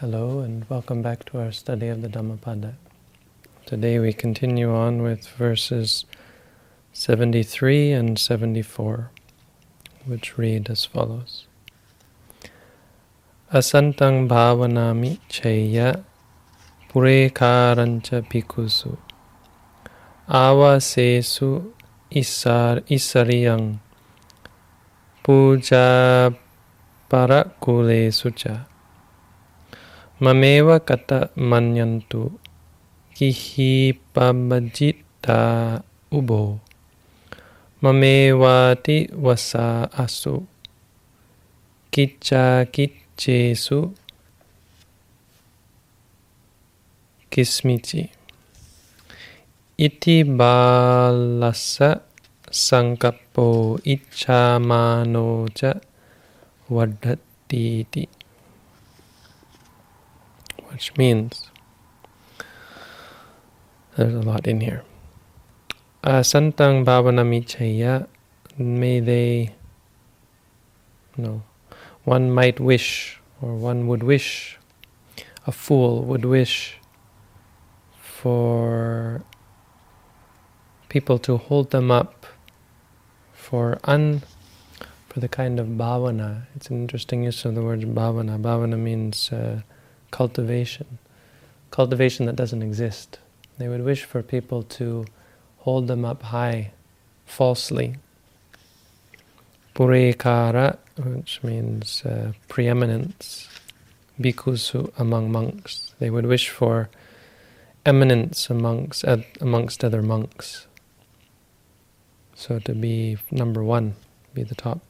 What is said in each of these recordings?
Hello and welcome back to our study of the Dhammapada. Today we continue on with verses 73 and 74, which read as follows. Asantang bhavanami chaya purekarancha bhikusu avasesu isar isariyang puja parakulesu cha Mameva kata manyantu kihi pabajita ubo. Mamevati vasa asu kicha kichesu kismichi. Iti balasa sankapo ichamano cha vadhatiti which means there's a lot in here. Uh, Santang Bhavanamichaya, may they, no, one might wish, or one would wish, a fool would wish for people to hold them up for un for the kind of bhavana. It's an interesting use of the word bhavana. Bhavana means uh, cultivation, cultivation that doesn't exist. They would wish for people to hold them up high, falsely. Purekara, which means uh, preeminence, bhikkhus among monks. They would wish for eminence amongst, uh, amongst other monks. So to be number one, be the top.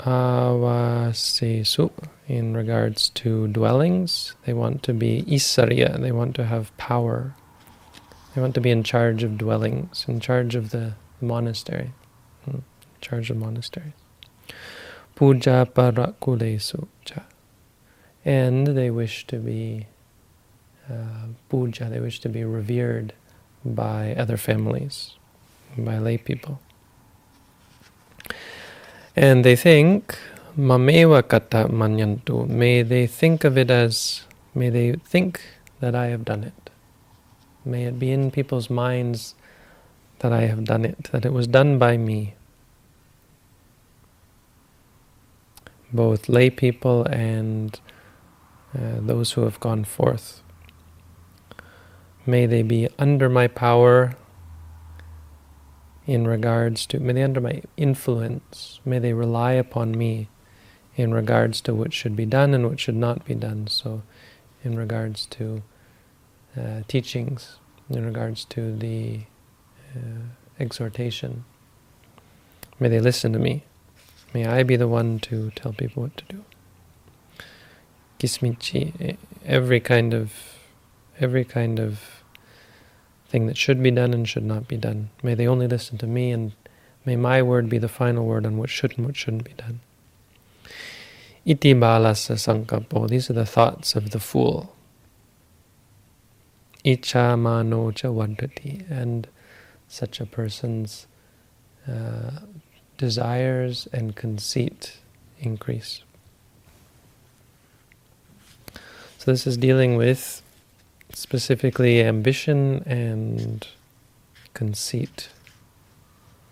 Avasesu, in regards to dwellings, they want to be isarya, they want to have power. They want to be in charge of dwellings, in charge of the monastery, hmm, in charge of monasteries. Puja parakulesu cha. And they wish to be uh, puja, they wish to be revered by other families, by lay people. And they think, mameva kata manyantu, may they think of it as, may they think that I have done it. May it be in people's minds that I have done it, that it was done by me. Both lay people and uh, those who have gone forth. May they be under my power, in regards to, may they under my influence, may they rely upon me in regards to what should be done and what should not be done. So, in regards to uh, teachings, in regards to the uh, exhortation, may they listen to me. May I be the one to tell people what to do. Kismichi, every kind of, every kind of thing that should be done and should not be done. May they only listen to me, and may my word be the final word on what should and what shouldn't be done. Iti balasa sankapo. These are the thoughts of the fool. Icha manocha vadati. And such a person's uh, desires and conceit increase. So this is dealing with specifically ambition and conceit.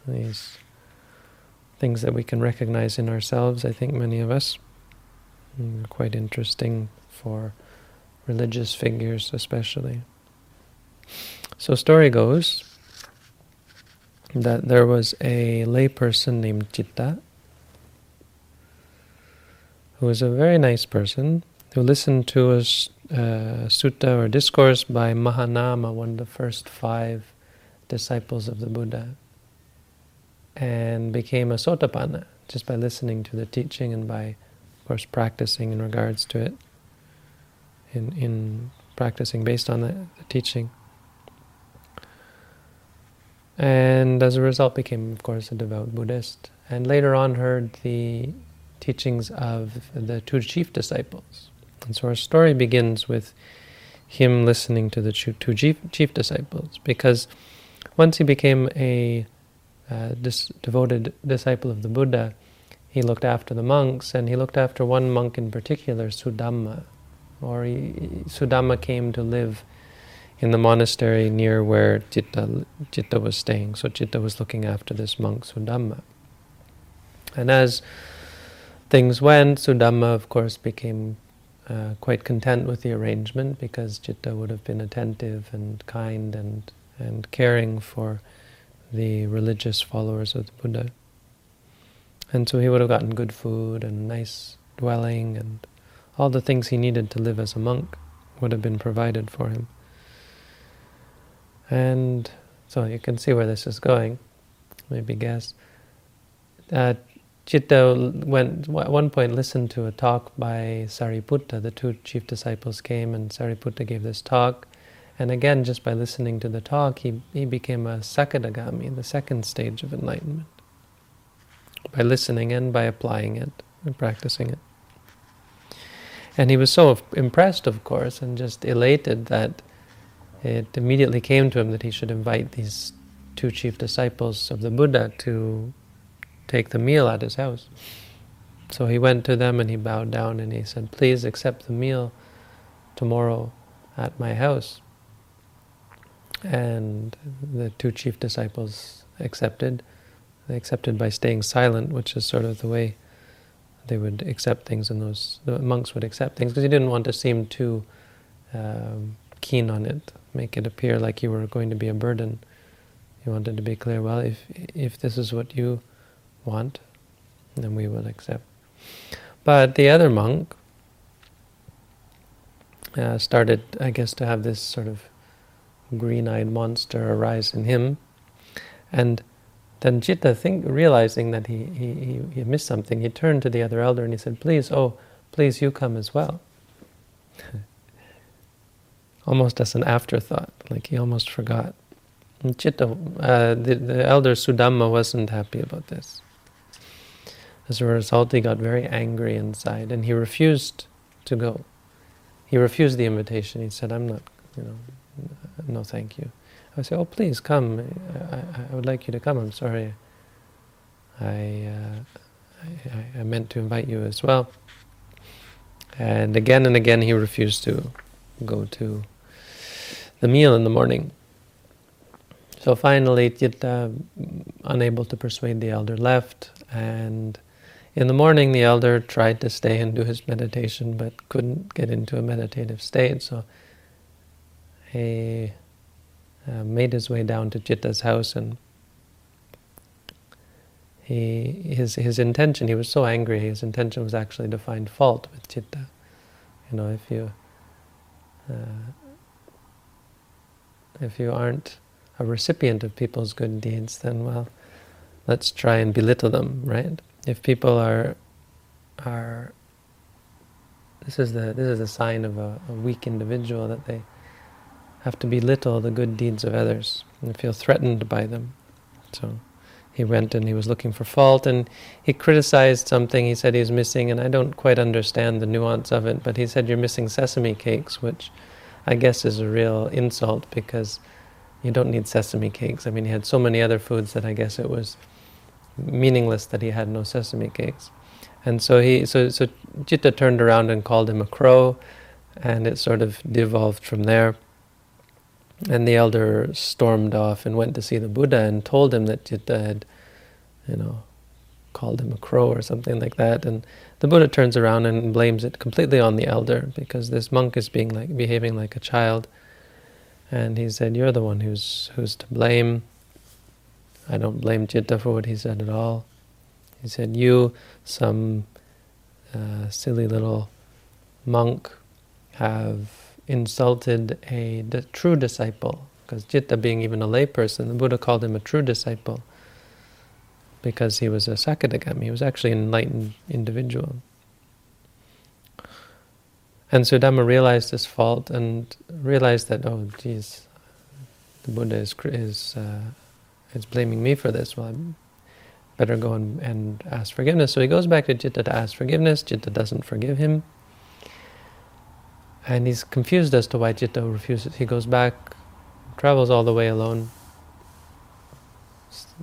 These things that we can recognize in ourselves, I think many of us, mm, are quite interesting for religious figures especially. So story goes that there was a layperson named Chitta who was a very nice person who listened to a uh, sutta or discourse by Mahanama, one of the first five disciples of the Buddha, and became a sotapanna just by listening to the teaching and by, of course, practicing in regards to it, in, in practicing based on the, the teaching. And as a result became, of course, a devout Buddhist. And later on heard the teachings of the two chief disciples, and so our story begins with him listening to the two chief, chief disciples, because once he became a uh, dis devoted disciple of the Buddha, he looked after the monks, and he looked after one monk in particular, Sudamma. Or he, Sudamma came to live in the monastery near where Citta, Citta was staying. So Citta was looking after this monk, Sudamma. And as things went, Sudamma, of course, became uh, quite content with the arrangement because Citta would have been attentive and kind and, and caring for the religious followers of the Buddha. And so he would have gotten good food and nice dwelling and all the things he needed to live as a monk would have been provided for him. And so you can see where this is going, maybe guess. Uh, Citta went at one point listened to a talk by Sariputta. The two chief disciples came and Sariputta gave this talk. And again, just by listening to the talk, he, he became a Sakadagami, the second stage of enlightenment by listening and by applying it and practicing it. And he was so impressed, of course, and just elated that it immediately came to him that he should invite these two chief disciples of the Buddha to take the meal at his house. So he went to them and he bowed down and he said, Please accept the meal tomorrow at my house. And the two chief disciples accepted. They accepted by staying silent, which is sort of the way they would accept things, and those the monks would accept things because he didn't want to seem too um, keen on it, make it appear like you were going to be a burden. He wanted to be clear. Well, if if this is what you want, then we will accept. But the other monk uh, started, I guess, to have this sort of green-eyed monster arise in him, and then Citta, think, realizing that he, he, he missed something, he turned to the other elder and he said, please, oh, please you come as well. almost as an afterthought, like he almost forgot. And Citta, uh, the, the elder Sudama wasn't happy about this. As a result, he got very angry inside and he refused to go. He refused the invitation. He said, I'm not, you know, no thank you. I say, "Oh, please come. I, I, would like you to come. I'm sorry. I, uh, I, I meant to invite you as well." And again and again, he refused to go to the meal in the morning. So finally, Citta, unable to persuade the elder, left. And in the morning, the elder tried to stay and do his meditation, but couldn't get into a meditative state. So he uh, made his way down to Citta's house and he his his intention he was so angry his intention was actually to find fault with Chitta. you know if you uh, if you aren't a recipient of people's good deeds then well let's try and belittle them right if people are are this is the this is a sign of a, a weak individual that they have to belittle the good deeds of others and feel threatened by them. So he went and he was looking for fault and he criticized something he said he was missing and I don't quite understand the nuance of it, but he said you're missing sesame cakes, which I guess is a real insult because you don't need sesame cakes. I mean, he had so many other foods that I guess it was meaningless that he had no sesame cakes. And so he, so, so Citta turned around and called him a crow, and it sort of devolved from there. And the elder stormed off and went to see the Buddha and told him that Citta had, you know, called him a crow or something like that. And the Buddha turns around and blames it completely on the elder because this monk is being like behaving like a child. And he said, "You're the one who's who's to blame. I don't blame Citta for what he said at all." He said, "You, some uh, silly little monk, have." insulted a true disciple, because Citta, being even a layperson, the Buddha called him a true disciple because he was a Sakadagami, he was actually an enlightened individual. And Sudamma realized this fault and realized that, oh, geez, the Buddha is is uh, is blaming me for this. Well, I better go and, and ask forgiveness. So he goes back to Citta to ask forgiveness. Citta doesn't forgive him. And he's confused as to why Citta refuses. He goes back, travels all the way alone,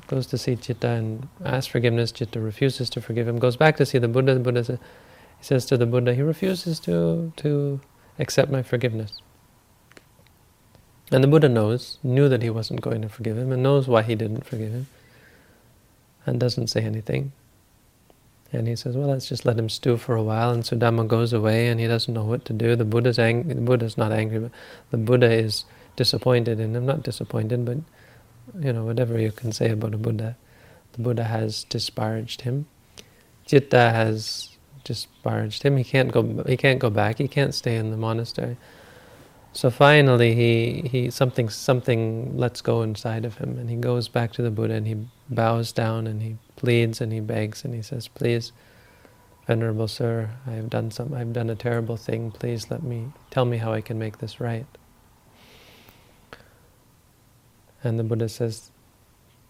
goes to see Citta and asks forgiveness. Citta refuses to forgive him. Goes back to see the Buddha. The Buddha says, he says to the Buddha, he refuses to to accept my forgiveness. And the Buddha knows, knew that he wasn't going to forgive him, and knows why he didn't forgive him, and doesn't say anything. And he says, well, let's just let him stew for a while. And Sudama goes away, and he doesn't know what to do. The Buddha's angry. The Buddha's not angry, but the Buddha is disappointed in him. Not disappointed, but you know, whatever you can say about a Buddha, the Buddha has disparaged him. Citta has disparaged him. He can't go. He can't go back. He can't stay in the monastery. So finally, he he something something lets go inside of him, and he goes back to the Buddha and he bows down and he pleads and he begs and he says, "Please, Venerable Sir, I have done some. I've done a terrible thing. Please let me tell me how I can make this right." And the Buddha says,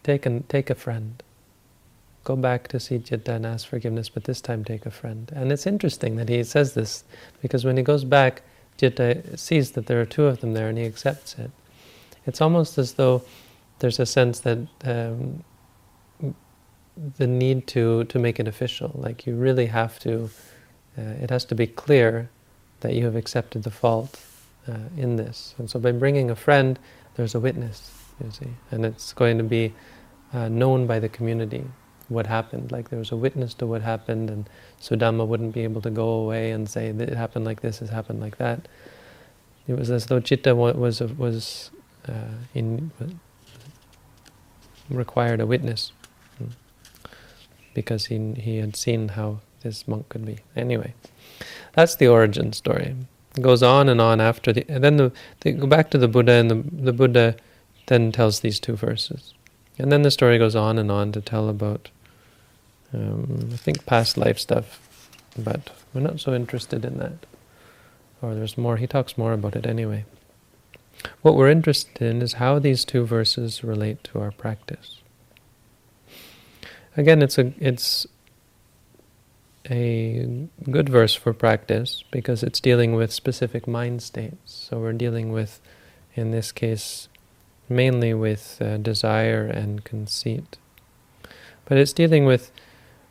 "Take an take a friend." Go back to see and ask forgiveness, but this time take a friend. And it's interesting that he says this, because when he goes back, Citta sees that there are two of them there and he accepts it. It's almost as though there's a sense that um, the need to, to make it official, like you really have to, uh, it has to be clear that you have accepted the fault uh, in this. And so by bringing a friend, there's a witness, you see, and it's going to be uh, known by the community what happened. Like there was a witness to what happened, and Sudama wouldn't be able to go away and say that it happened like this, it happened like that. It was as though Citta was was uh, in required a witness hmm, because he he had seen how this monk could be. Anyway, that's the origin story. It goes on and on after the, and then the, they go back to the Buddha, and the the Buddha then tells these two verses, and then the story goes on and on to tell about um, I think past life stuff, but we're not so interested in that. Or there's more, he talks more about it anyway. What we're interested in is how these two verses relate to our practice. Again, it's a it's a good verse for practice because it's dealing with specific mind states. So we're dealing with, in this case, mainly with uh, desire and conceit. But it's dealing with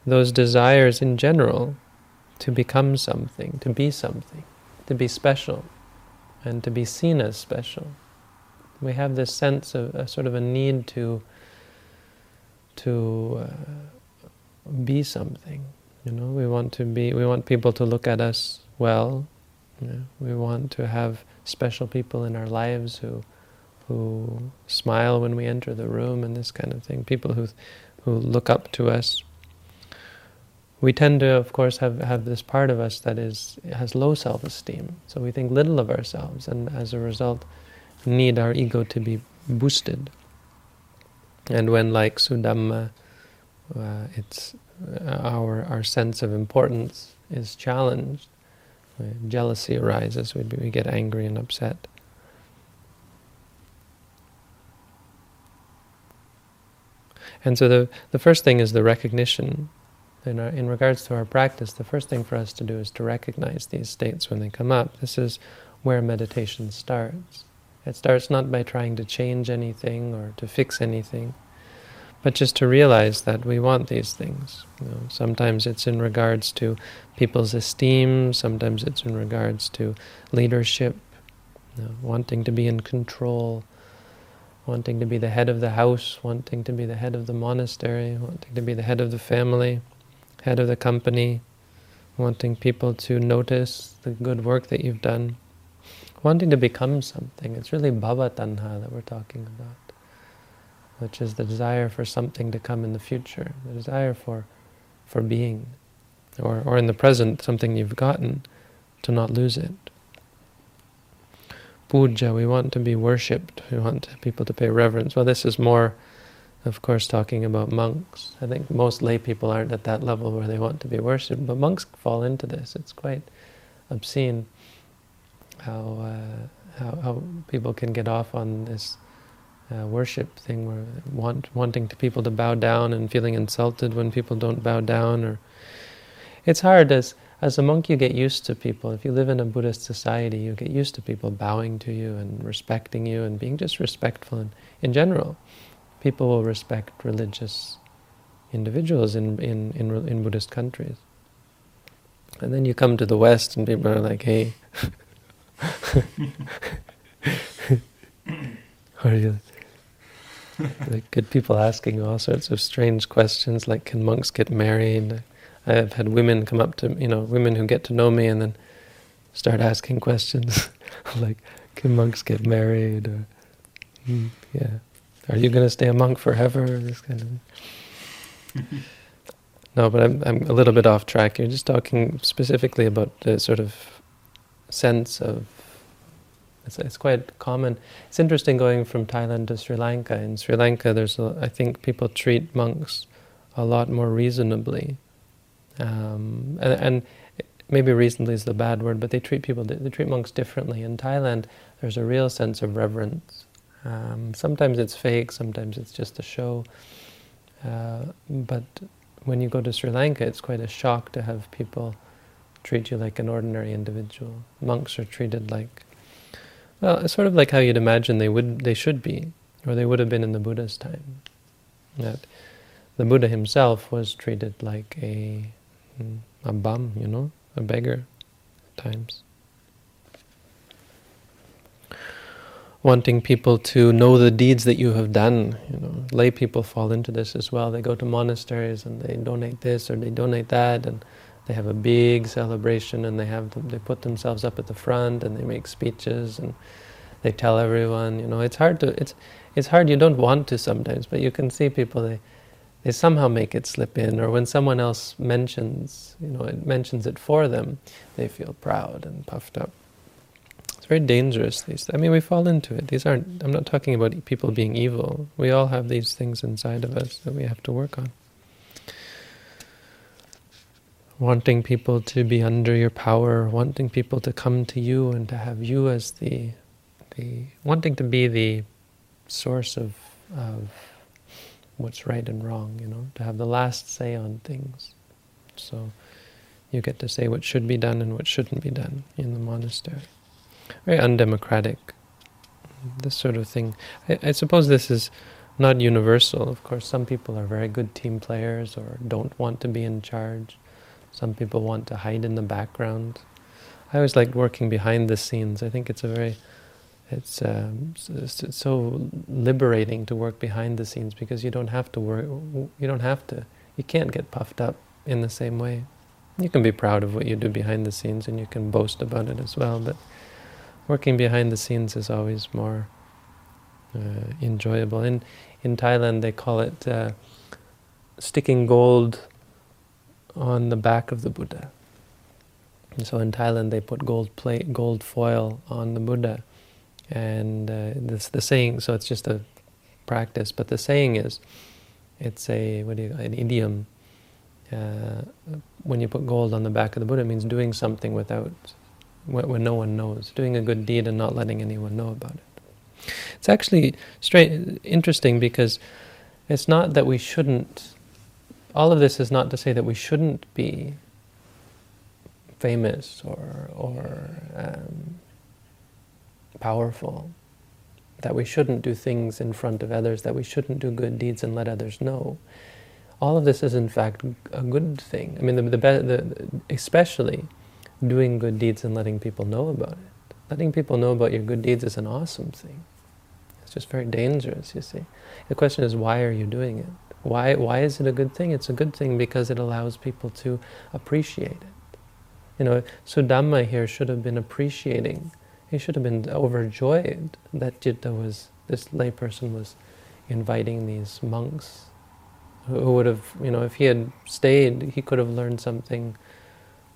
those desires in general to become something, to be something, to be special, and to be seen as special. We have this sense of a sort of a need to to uh, be something. You know, we want to be. We want people to look at us well. You know? We want to have special people in our lives who who smile when we enter the room and this kind of thing. People who who look up to us we tend to, of course, have, have this part of us that is has low self-esteem. So we think little of ourselves, and as a result, need our ego to be boosted. And when, like Sudama, uh, it's uh, our our sense of importance is challenged, uh, jealousy arises. We we get angry and upset. And so the the first thing is the recognition in, our, in regards to our practice, the first thing for us to do is to recognize these states when they come up. This is where meditation starts. It starts not by trying to change anything or to fix anything, but just to realize that we want these things. You know, sometimes it's in regards to people's esteem, sometimes it's in regards to leadership, you know, wanting to be in control, wanting to be the head of the house, wanting to be the head of the monastery, wanting to be the head of the family head of the company, wanting people to notice the good work that you've done, wanting to become something. It's really bhava tanha that we're talking about, which is the desire for something to come in the future, the desire for for being, or, or in the present, something you've gotten, to not lose it. Puja, we want to be worshipped, we want people to pay reverence. Well, this is more of course, talking about monks. I think most lay people aren't at that level where they want to be worshipped, but monks fall into this. It's quite obscene how uh, how, how, people can get off on this uh, worship thing, where want, wanting to people to bow down and feeling insulted when people don't bow down. Or it's hard as as a monk. You get used to people. If you live in a Buddhist society, you get used to people bowing to you and respecting you and being just respectful in, in general. People will respect religious individuals in, in, in, in Buddhist countries. And then you come to the West and people are like, hey, are you like get people asking all sorts of strange questions like can monks get married? I've had women come up to you know, women who get to know me and then start asking questions like can monks get married or hmm, yeah. Are you gonna stay a monk forever? This kind of thing. No, but I'm I'm a little bit off track. You're just talking specifically about the sort of sense of. It's, it's quite common. It's interesting going from Thailand to Sri Lanka. In Sri Lanka, there's a, I think people treat monks a lot more reasonably, um, and, and maybe reasonably is the bad word, but they treat people they treat monks differently. In Thailand, there's a real sense of reverence. Um, sometimes it's fake, sometimes it's just a show, uh, but when you go to Sri Lanka, it's quite a shock to have people treat you like an ordinary individual. Monks are treated like, well, it's sort of like how you'd imagine they would, they should be, or they would have been in the Buddha's time. That the Buddha himself was treated like a a bum, you know, a beggar at times. Wanting people to know the deeds that you have done. You know, lay people fall into this as well. They go to monasteries and they donate this or they donate that, and they have a big celebration and they have them, they put themselves up at the front and they make speeches and they tell everyone. You know, it's hard to it's it's hard. You don't want to sometimes, but you can see people they. They somehow make it slip in, or when someone else mentions, you know, it mentions it for them, they feel proud and puffed up very dangerous. These, I mean, we fall into it. These aren't. I'm not talking about people being evil. We all have these things inside of us that we have to work on. Wanting people to be under your power, wanting people to come to you and to have you as the, the wanting to be the source of of what's right and wrong. You know, to have the last say on things. So you get to say what should be done and what shouldn't be done in the monastery very undemocratic. This sort of thing. I, I, suppose this is not universal. Of course, some people are very good team players or don't want to be in charge. Some people want to hide in the background. I always like working behind the scenes. I think it's a very, it's, um, it's, so liberating to work behind the scenes because you don't have to work. You don't have to. You can't get puffed up in the same way. You can be proud of what you do behind the scenes and you can boast about it as well, but working behind the scenes is always more uh, enjoyable. In in Thailand, they call it uh, sticking gold on the back of the Buddha. And so in Thailand, they put gold plate, gold foil on the Buddha, and uh, this the saying. So it's just a practice, but the saying is, it's a what do you an idiom. Uh, when you put gold on the back of the Buddha, it means doing something without when, when no one knows, doing a good deed and not letting anyone know about it. It's actually straight, interesting because it's not that we shouldn't, all of this is not to say that we shouldn't be famous or, or um, powerful, that we shouldn't do things in front of others, that we shouldn't do good deeds and let others know. All of this is in fact a good thing. I mean, the, the, the especially doing good deeds and letting people know about it. Letting people know about your good deeds is an awesome thing. It's just very dangerous, you see. The question is, why are you doing it? Why, why is it a good thing? It's a good thing because it allows people to appreciate it. You know, Sudamma here should have been appreciating. He should have been overjoyed that Citta was, this layperson was inviting these monks who would have, you know, if he had stayed, he could have learned something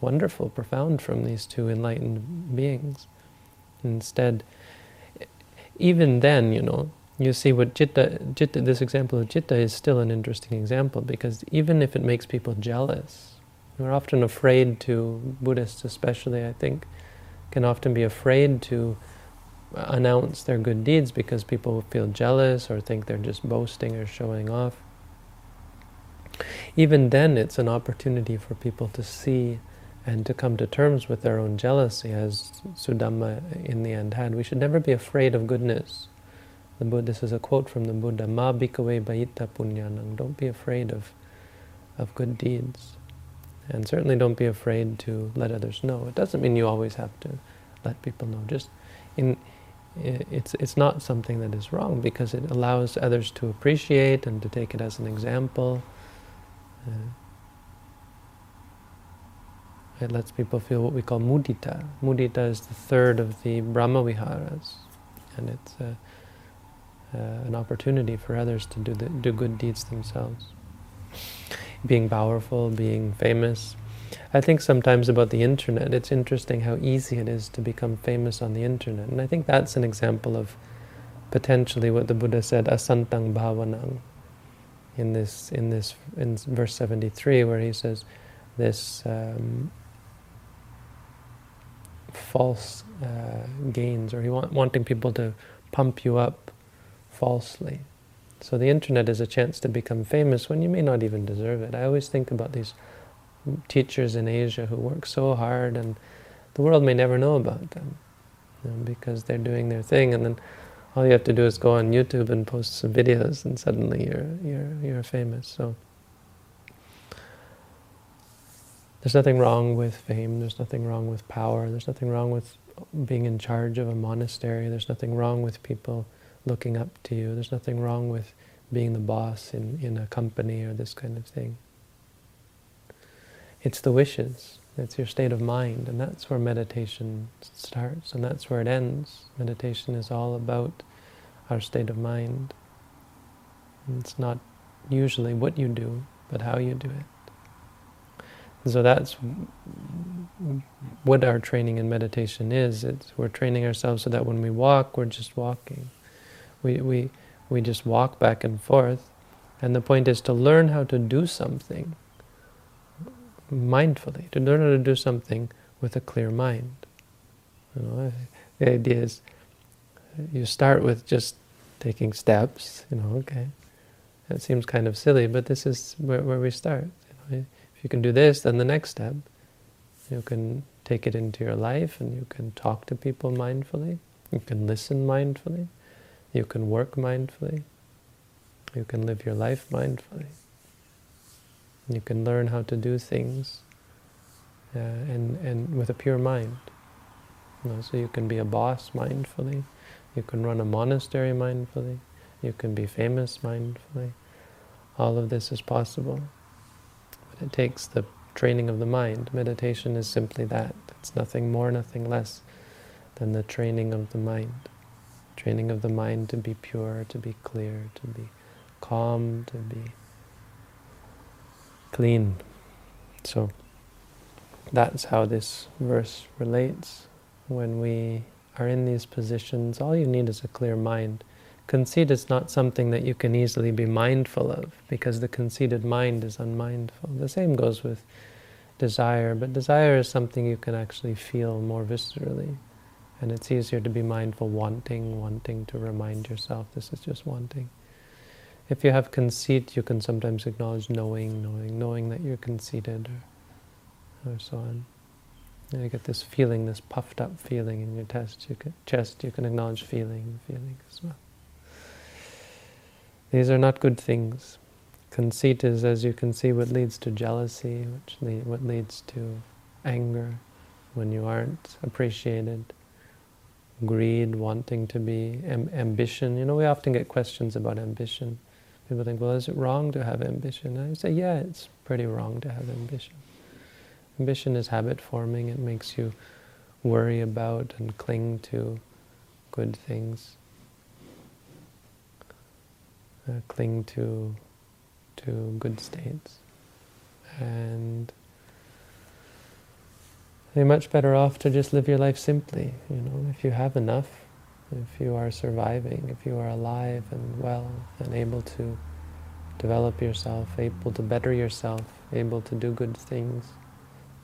wonderful, profound from these two enlightened beings. Instead, even then, you know, you see what jitta, citta, this example of citta is still an interesting example because even if it makes people jealous, we're often afraid to, Buddhists especially, I think, can often be afraid to announce their good deeds because people feel jealous or think they're just boasting or showing off. Even then, it's an opportunity for people to see and to come to terms with their own jealousy, as Sudama in the end had. We should never be afraid of goodness. The Buddha, this is a quote from the Buddha, Ma bhikkhave bhayita punyanang. Don't be afraid of, of good deeds. And certainly don't be afraid to let others know. It doesn't mean you always have to let people know. Just in, it's, it's not something that is wrong because it allows others to appreciate and to take it as an example. Uh, it lets people feel what we call mudita. Mudita is the third of the Brahma Viharas, and it's uh, uh, an opportunity for others to do, the, do good deeds themselves. Being powerful, being famous. I think sometimes about the internet, it's interesting how easy it is to become famous on the internet. And I think that's an example of potentially what the Buddha said, asantang bhavanang, in this, in this, in verse 73, where he says, this um, false uh, gains, or he want, wanting people to pump you up falsely. So the internet is a chance to become famous when you may not even deserve it. I always think about these teachers in Asia who work so hard and the world may never know about them you know, because they're doing their thing and then all you have to do is go on YouTube and post some videos and suddenly you're, you're, you're famous. So there's nothing wrong with fame, there's nothing wrong with power, there's nothing wrong with being in charge of a monastery, there's nothing wrong with people looking up to you. There's nothing wrong with being the boss in, in a company or this kind of thing. It's the wishes. It's your state of mind, and that's where meditation starts, and that's where it ends. Meditation is all about our state of mind. It's not usually what you do, but how you do it. So that's what our training in meditation is. It's, we're training ourselves so that when we walk, we're just walking. We, we, we just walk back and forth. And the point is to learn how to do something mindfully, to learn how to do something with a clear mind. You know, the idea is you start with just taking steps, you know, okay. That seems kind of silly, but this is where, where we start. You know, you can do this, then the next step, you can take it into your life and you can talk to people mindfully, you can listen mindfully, you can work mindfully. You can live your life mindfully. You can learn how to do things uh, and, and with a pure mind. You know, so you can be a boss mindfully. You can run a monastery mindfully. You can be famous mindfully. All of this is possible. But it takes the training of the mind. Meditation is simply that. It's nothing more, nothing less than the training of the mind training of the mind to be pure, to be clear, to be calm, to be clean. So that's how this verse relates. When we are in these positions, all you need is a clear mind. Conceit is not something that you can easily be mindful of, because the conceited mind is unmindful. The same goes with desire, but desire is something you can actually feel more viscerally. And it's easier to be mindful wanting, wanting to remind yourself this is just wanting. If you have conceit, you can sometimes acknowledge knowing, knowing, knowing that you're conceited, or, or so on. And you get this feeling, this puffed up feeling in your chest. You can, chest, you can acknowledge feeling, feeling as well. These are not good things. Conceit is, as you can see, what leads to jealousy, which what leads to anger when you aren't appreciated greed, wanting to be, am ambition. You know, we often get questions about ambition. People think, well, is it wrong to have ambition? And I say, yeah, it's pretty wrong to have ambition. Ambition is habit forming. It makes you worry about and cling to good things. Uh, cling to to good states. And you're much better off to just live your life simply. You know, if you have enough, if you are surviving, if you are alive and well and able to develop yourself, able to better yourself, able to do good things,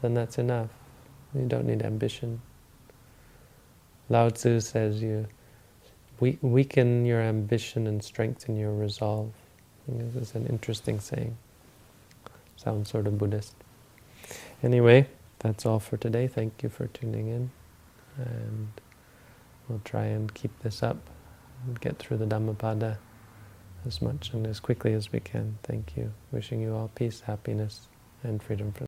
then that's enough. You don't need ambition. Lao Tzu says you weaken your ambition and strengthen your resolve. this is an interesting saying. Sounds sort of Buddhist. Anyway, that's all for today. Thank you for tuning in. And we'll try and keep this up and get through the Dhammapada as much and as quickly as we can. Thank you. Wishing you all peace, happiness, and freedom from